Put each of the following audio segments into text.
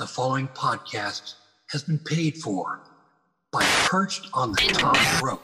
The following podcast has been paid for by Perched on the Top Rope.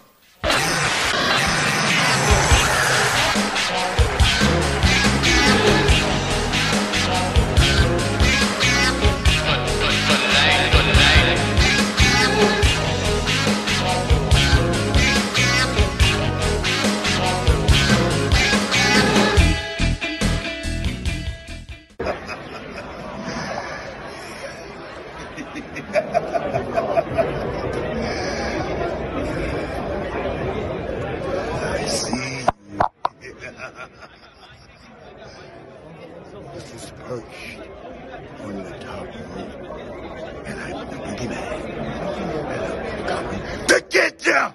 This is perched on the top rope. And I'm the boogeyman. And I'm coming to get you!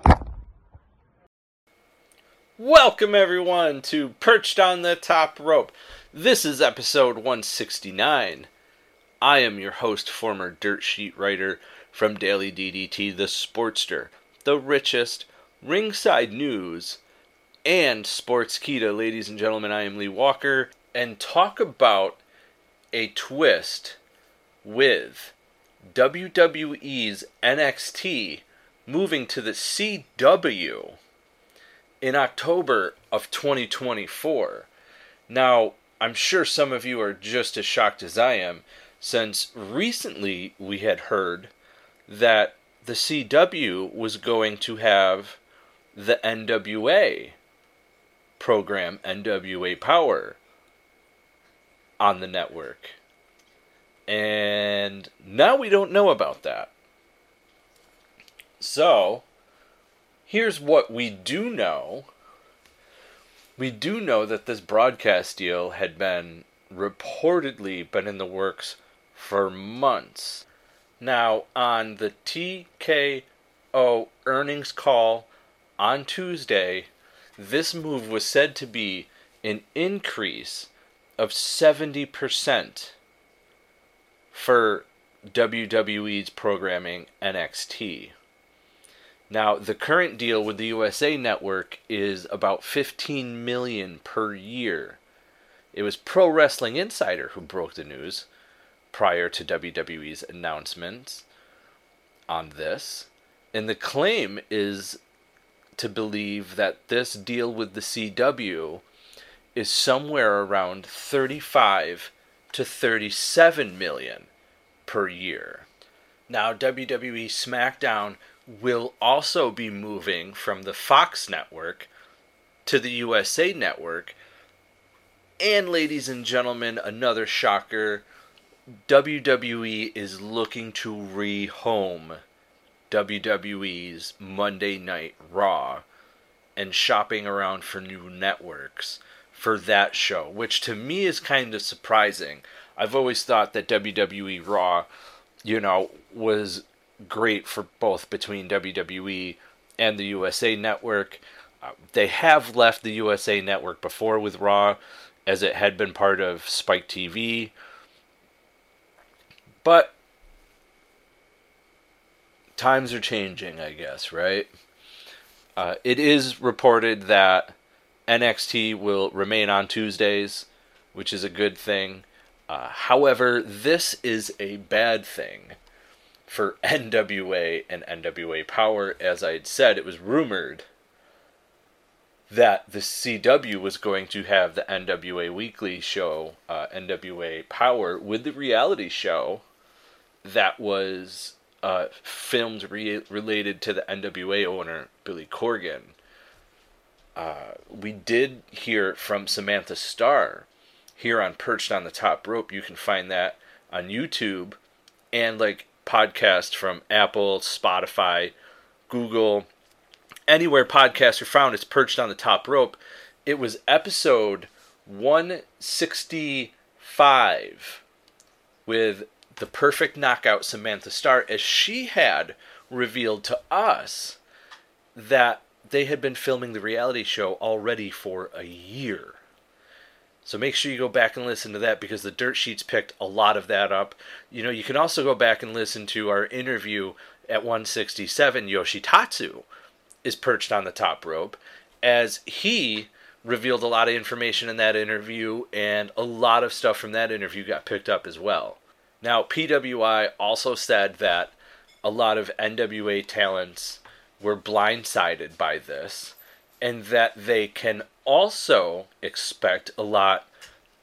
Welcome, everyone, to Perched on the Top Rope. This is episode 169. I am your host, former dirt sheet writer from Daily DDT, the Sportster, the richest, ringside news, and Sportskeeda. Ladies and gentlemen, I am Lee Walker, and talk about a twist with WWE's NXT moving to the CW in October of 2024. Now, I'm sure some of you are just as shocked as I am, since recently we had heard that the CW was going to have the NWA program, NWA Power, on the network. And now we don't know about that. So, here's what we do know. We do know that this broadcast deal had been reportedly been in the works for months. Now, on the TKO earnings call on Tuesday, this move was said to be an increase of 70% for WWE's programming NXT. Now, the current deal with the USA Network is about 15 million per year. It was Pro Wrestling Insider who broke the news prior to WWE's announcements on this. And the claim is to believe that this deal with the CW is somewhere around 35 to 37 million per year. Now, WWE SmackDown will also be moving from the Fox network to the USA network. And, ladies and gentlemen, another shocker WWE is looking to rehome WWE's Monday Night Raw and shopping around for new networks for that show, which to me is kind of surprising. I've always thought that WWE Raw, you know, was great for both between WWE and the USA Network. Uh, they have left the USA Network before with Raw, as it had been part of Spike TV. But times are changing, I guess, right? Uh, it is reported that NXT will remain on Tuesdays, which is a good thing. Uh, however, this is a bad thing for NWA and NWA Power. As I had said, it was rumored that the CW was going to have the NWA Weekly show, uh, NWA Power, with the reality show that was uh, filmed re- related to the NWA owner, Billy Corgan. Uh, we did hear from Samantha Starr here on Perched on the Top Rope. You can find that on YouTube and like podcasts from Apple, Spotify, Google, anywhere podcasts are found. It's Perched on the Top Rope. It was episode 165 with the perfect knockout Samantha Starr, as she had revealed to us that they had been filming the reality show already for a year. So make sure you go back and listen to that because the dirt sheets picked a lot of that up. You know, you can also go back and listen to our interview at 167. Yoshitatsu is perched on the top rope as he revealed a lot of information in that interview and a lot of stuff from that interview got picked up as well. Now, PWI also said that a lot of NWA talents were blindsided by this, and that they can also expect a lot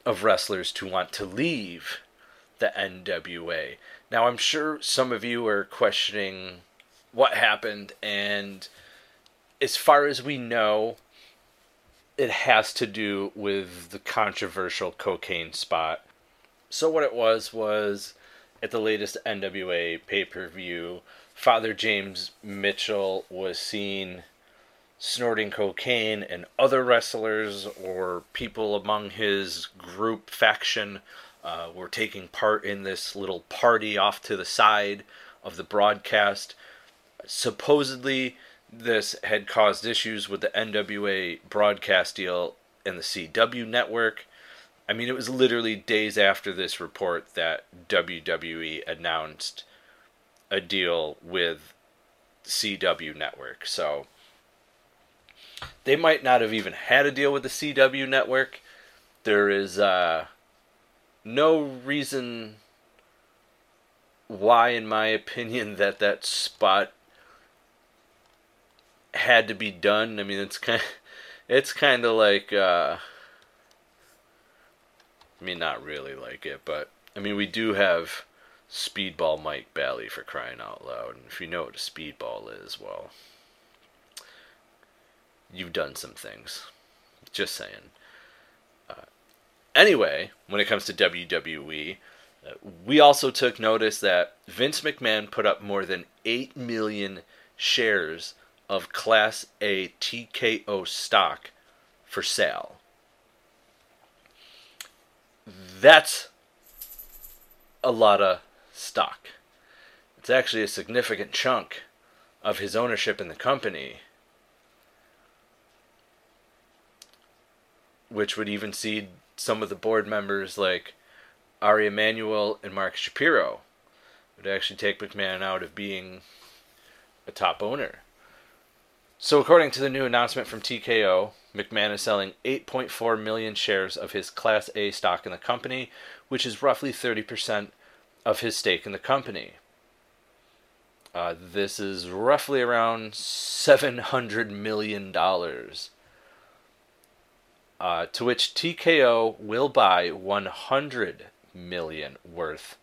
of wrestlers to want to leave the NWA. Now, I'm sure some of you are questioning what happened, and as far as we know, it has to do with the controversial cocaine spot. So, what it was was at the latest NWA pay per view, Father James Mitchell was seen snorting cocaine, and other wrestlers or people among his group faction uh, were taking part in this little party off to the side of the broadcast. Supposedly, this had caused issues with the NWA broadcast deal and the CW network. I mean, it was literally days after this report that WWE announced a deal with CW network. So they might not have even had a deal with the CW network. There is uh, no reason why, in my opinion, that that spot had to be done. I mean, it's kind, it's kind of like, uh, I mean, not really like it, but I mean, we do have Speedball Mike Bailey for crying out loud, and if you know what a speedball is, well, you've done some things. Just saying. Uh, anyway, when it comes to WWE, uh, we also took notice that Vince McMahon put up more than 8 million shares of Class A TKO stock for sale. That's a lot of stock. It's actually a significant chunk of his ownership in the company, which would even see some of the board members like Ari Emanuel and Mark Shapiro would actually take McMahon out of being a top owner. So, according to the new announcement from TKO, McMahon is selling 8.4 million shares of his Class A stock in the company, which is roughly 30% of his stake in the company. Uh, this is roughly around $700 million. Uh, to which TKO will buy 100 million worth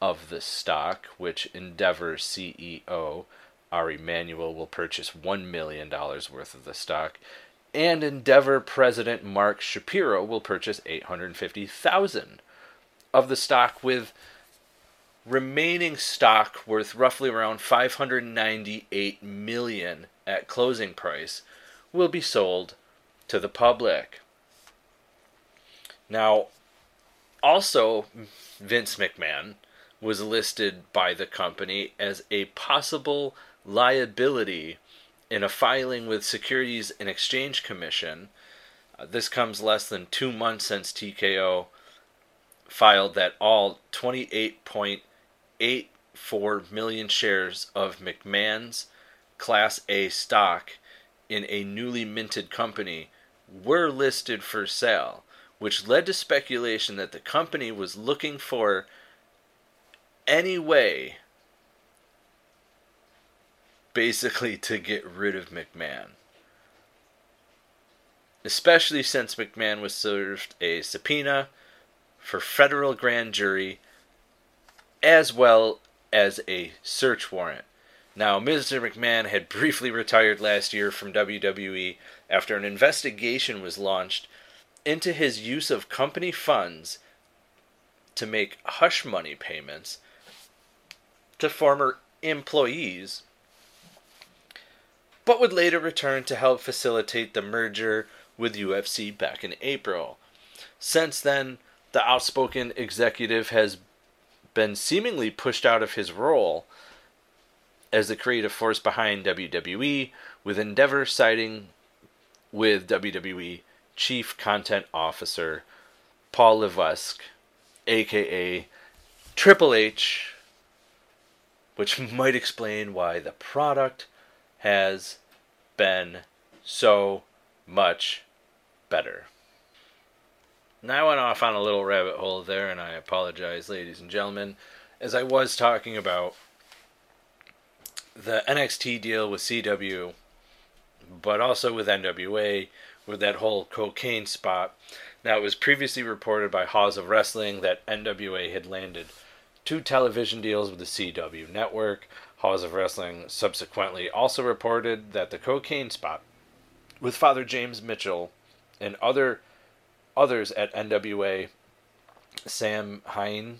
of the stock, which Endeavor CEO Ari Emanuel will purchase $1 million worth of the stock, and Endeavor president Mark Shapiro will purchase 850,000 of the stock with remaining stock worth roughly around 598 million at closing price will be sold to the public. Now, also Vince McMahon was listed by the company as a possible liability in a filing with Securities and Exchange Commission. Uh, this comes less than two months since TKO filed that all 28.84 million shares of McMahon's Class A stock in a newly minted company were listed for sale, which led to speculation that the company was looking for any way basically to get rid of McMahon. Especially since McMahon was served a subpoena for federal grand jury as well as a search warrant. Now, Mr. McMahon had briefly retired last year from WWE after an investigation was launched into his use of company funds to make hush money payments to former employees but would later return to help facilitate the merger with UFC back in April. Since then, the outspoken executive has been seemingly pushed out of his role as the creative force behind WWE, with Endeavor siding with WWE Chief Content Officer Paul Levesque, aka Triple H, which might explain why the product has been so much better. Now I went off on a little rabbit hole there, and I apologize, ladies and gentlemen, as I was talking about the NXT deal with CW, but also with NWA, with that whole cocaine spot. Now, it was previously reported by Haus of Wrestling that NWA had landed two television deals with the CW network. Haus of Wrestling subsequently also reported that the cocaine spot with Father James Mitchell and other others at NWA, Samhain,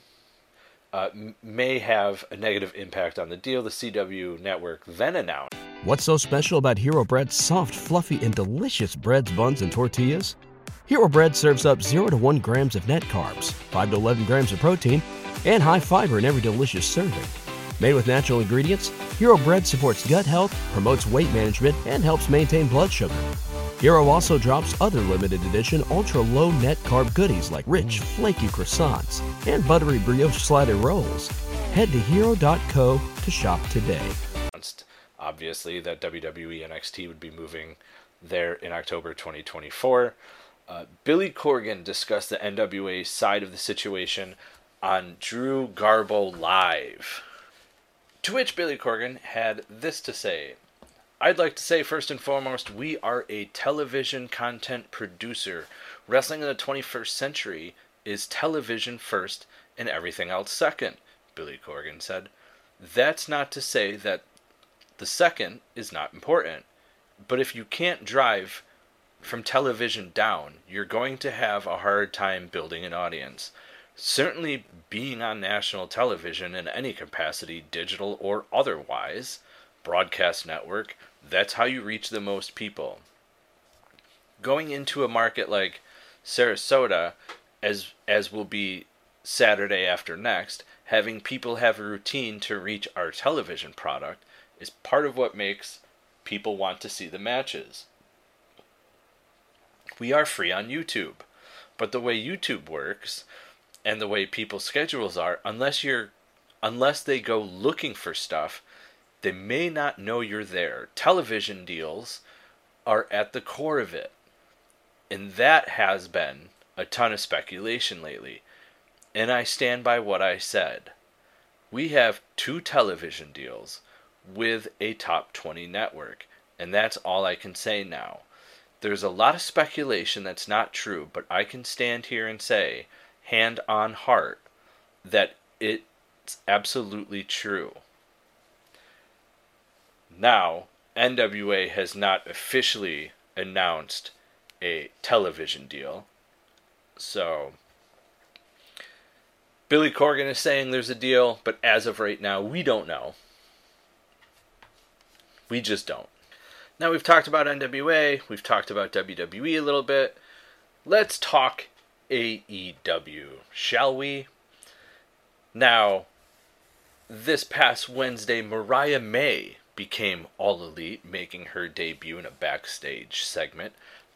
uh, may have a negative impact on the deal. The CW network then announced. What's so special about Hero Bread's soft, fluffy, and delicious breads, buns, and tortillas? Hero Bread serves up 0 to 1 grams of net carbs, 5 to 11 grams of protein, and high fiber in every delicious serving. Made with natural ingredients, Hero Bread supports gut health, promotes weight management, and helps maintain blood sugar. Hero also drops other limited edition ultra low net carb goodies like rich, flaky croissants and buttery brioche slider rolls. Head to hero.co to shop today. Obviously, that WWE NXT would be moving there in October 2024. Uh, Billy Corgan discussed the NWA side of the situation on Drew Garbo Live. To which Billy Corgan had this to say I'd like to say, first and foremost, we are a television content producer. Wrestling in the 21st century is television first and everything else second, Billy Corgan said. That's not to say that the second is not important, but if you can't drive from television down, you're going to have a hard time building an audience. Certainly, being on national television in any capacity, digital or otherwise, broadcast network, that's how you reach the most people. Going into a market like Sarasota, as as will be Saturday after next, having people have a routine to reach our television product is part of what makes people want to see the matches. We are free on YouTube, but the way YouTube works and the way people's schedules are, unless you're unless they go looking for stuff, they may not know you're there. Television deals are at the core of it. And that has been a ton of speculation lately. And I stand by what I said. We have two television deals with a top 20 network. And that's all I can say now. There's a lot of speculation that's not true, but I can stand here and say, hand on heart, that it's absolutely true. Now, NWA has not officially announced a television deal. So, Billy Corgan is saying there's a deal, but as of right now, we don't know. We just don't. Now, we've talked about NWA, we've talked about WWE a little bit. Let's talk AEW, shall we? Now, this past Wednesday, Mariah May became All Elite, making her debut in a backstage segment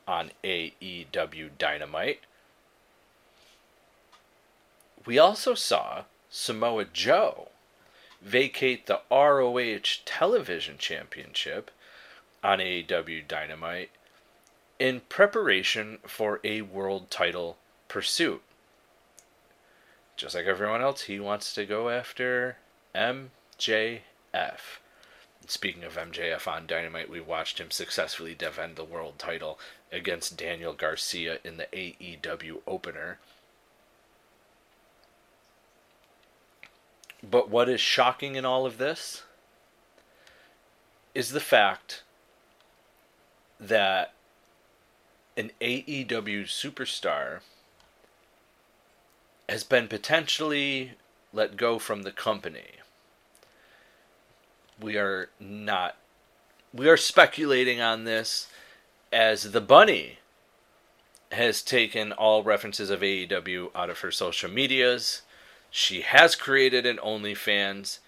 on AEW Dynamite. We also saw Samoa Joe vacate the ROH Television Championship on AEW Dynamite in preparation for a world title pursuit. Just like everyone else, he wants to go after MJF. Speaking of MJF on Dynamite, we watched him successfully defend the world title against Daniel Garcia in the AEW opener. But what is shocking in all of this is the fact that an AEW superstar has been potentially let go from the company we are not we are speculating on this as the bunny has taken all references of AEW out of her social medias. She has created an OnlyFans,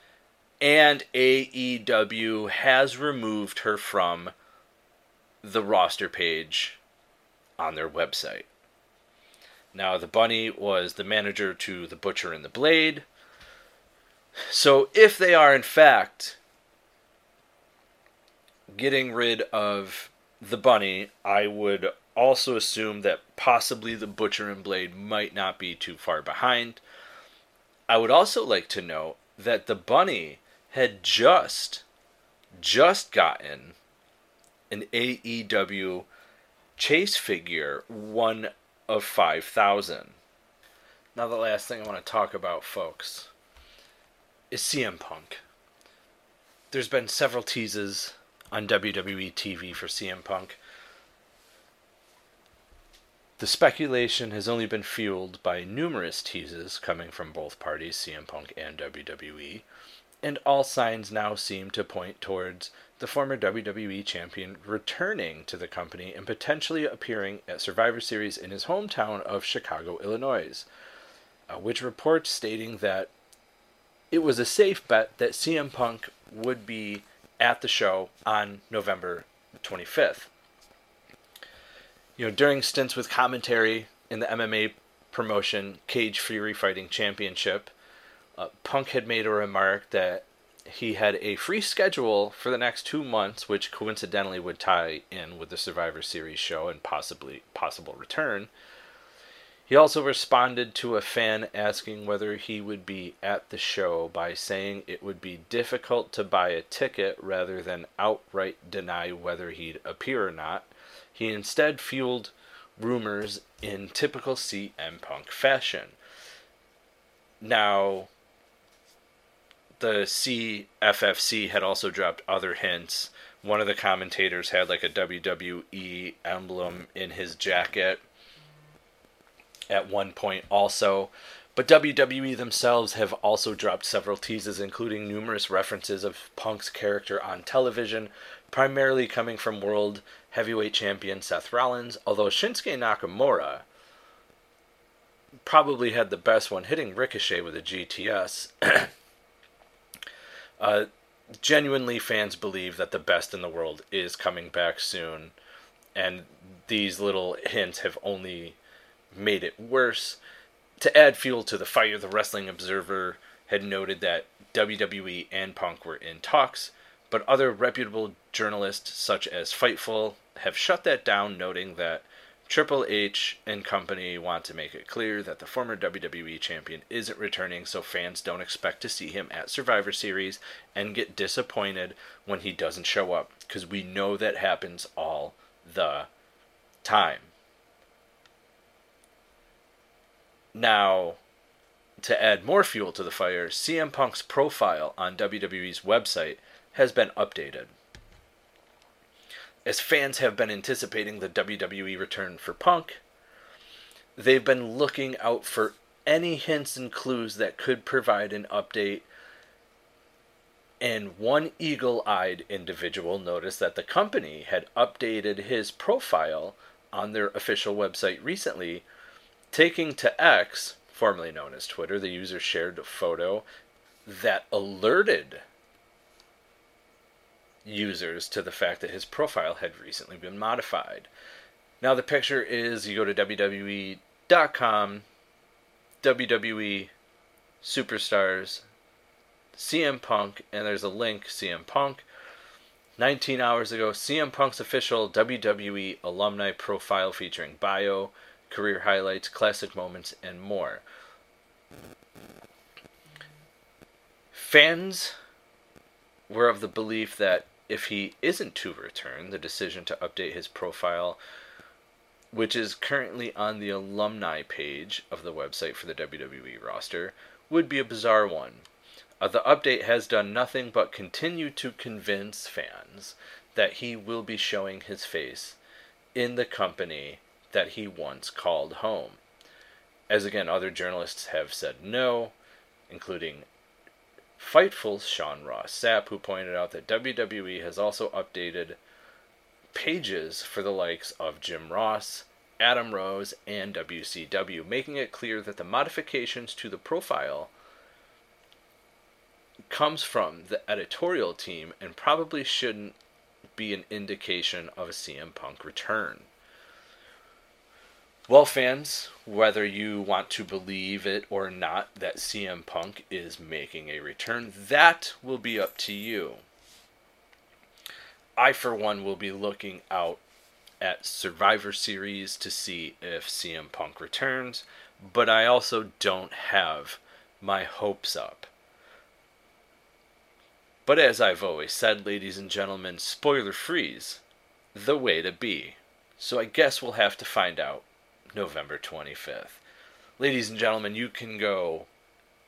and AEW has removed her from the roster page on their website. Now, the bunny was the manager to the Butcher and the Blade. So, if they are in fact getting rid of the bunny, I would also assume that possibly the Butcher and Blade might not be too far behind. I would also like to note that the Bunny had just, just gotten an AEW chase figure, one of 5,000. Now, the last thing I want to talk about, folks, is CM Punk. There's been several teases on WWE TV for CM Punk. The speculation has only been fueled by numerous teases coming from both parties, CM Punk and WWE, and all signs now seem to point towards the former WWE champion returning to the company and potentially appearing at Survivor Series in his hometown of Chicago, Illinois. Uh, which reports stating that it was a safe bet that CM Punk would be at the show on November 25th you know, during stints with commentary in the MMA promotion Cage Fury Fighting Championship, uh, Punk had made a remark that he had a free schedule for the next two months, which coincidentally would tie in with the Survivor Series show and possibly possible return. He also responded to a fan asking whether he would be at the show by saying it would be difficult to buy a ticket rather than outright deny whether he'd appear or not. He instead fueled rumors in typical CM Punk fashion. Now, the CFFC had also dropped other hints. One of the commentators had like a WWE emblem in his jacket at one point, also. But WWE themselves have also dropped several teases, including numerous references of Punk's character on television, primarily coming from World Heavyweight Champion Seth Rollins, although Shinsuke Nakamura probably had the best one, hitting Ricochet with a GTS. uh, genuinely, fans believe that the best in the world is coming back soon, and these little hints have only made it worse. To add fuel to the fire, the Wrestling Observer had noted that WWE and Punk were in talks, but other reputable journalists, such as Fightful, have shut that down, noting that Triple H and company want to make it clear that the former WWE champion isn't returning, so fans don't expect to see him at Survivor Series and get disappointed when he doesn't show up, because we know that happens all the time. Now, to add more fuel to the fire, CM Punk's profile on WWE's website has been updated. As fans have been anticipating the WWE return for Punk, they've been looking out for any hints and clues that could provide an update. And one eagle eyed individual noticed that the company had updated his profile on their official website recently Taking to X, formerly known as Twitter, the user shared a photo that alerted users to the fact that his profile had recently been modified. Now, the picture is you go to WWE.com, WWE Superstars, CM Punk, and there's a link CM Punk. 19 hours ago, CM Punk's official WWE alumni profile featuring bio, career highlights, classic moments, and more. Fans were of the belief that if he isn't to return, the decision to update his profile, which is currently on the alumni page of the website for the WWE roster, would be a bizarre one. Uh, the update has done nothing but continue to convince fans that he will be showing his face in the company that he once called home. As again, other journalists have said no, including Fightful's Sean Ross Sapp, who pointed out that WWE has also updated pages for the likes of Jim Ross, Adam Rose, and WCW, making it clear that the modifications to the profile comes from the editorial team and probably shouldn't be an indication of a CM Punk return. Well, fans, whether you want to believe it or not that CM Punk is making a return, that will be up to you. I, for one, will be looking out at Survivor Series to see if CM Punk returns, but I also don't have my hopes up. But as I've always said, ladies and gentlemen, spoiler freeze, the way to be. So I guess we'll have to find out November 25th. Ladies and gentlemen, you can go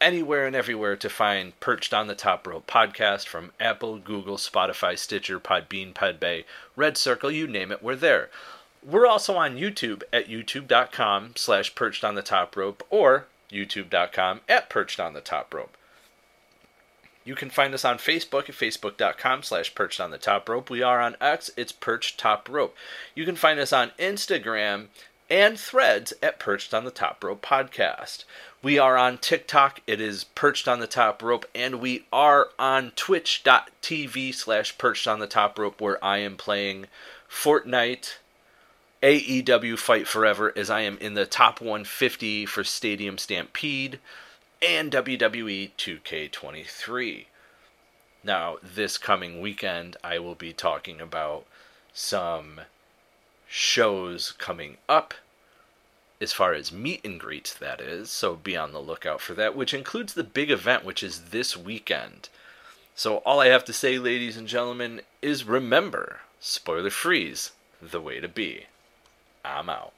anywhere and everywhere to find Perched on the Top Rope podcast from Apple, Google, Spotify, Stitcher, Podbean, Podbay, Red Circle, you name it, we're there. We're also on YouTube at youtube.com slash perched on the top rope or youtube.com at perched on the top rope. You can find us on Facebook at facebook.com slash perched on the top rope. We are on X, it's perched top rope. You can find us on Instagram and threads at perched on the top rope podcast. We are on TikTok, it is perched on the top rope, and we are on twitch.tv slash perched on the top rope where I am playing Fortnite. AEW Fight Forever as I am in the top 150 for Stadium Stampede and WWE 2K23. Now, this coming weekend, I will be talking about some shows coming up as far as meet and greets, that is. So be on the lookout for that, which includes the big event, which is this weekend. So all I have to say, ladies and gentlemen, is remember spoiler freeze, the way to be. I'm out.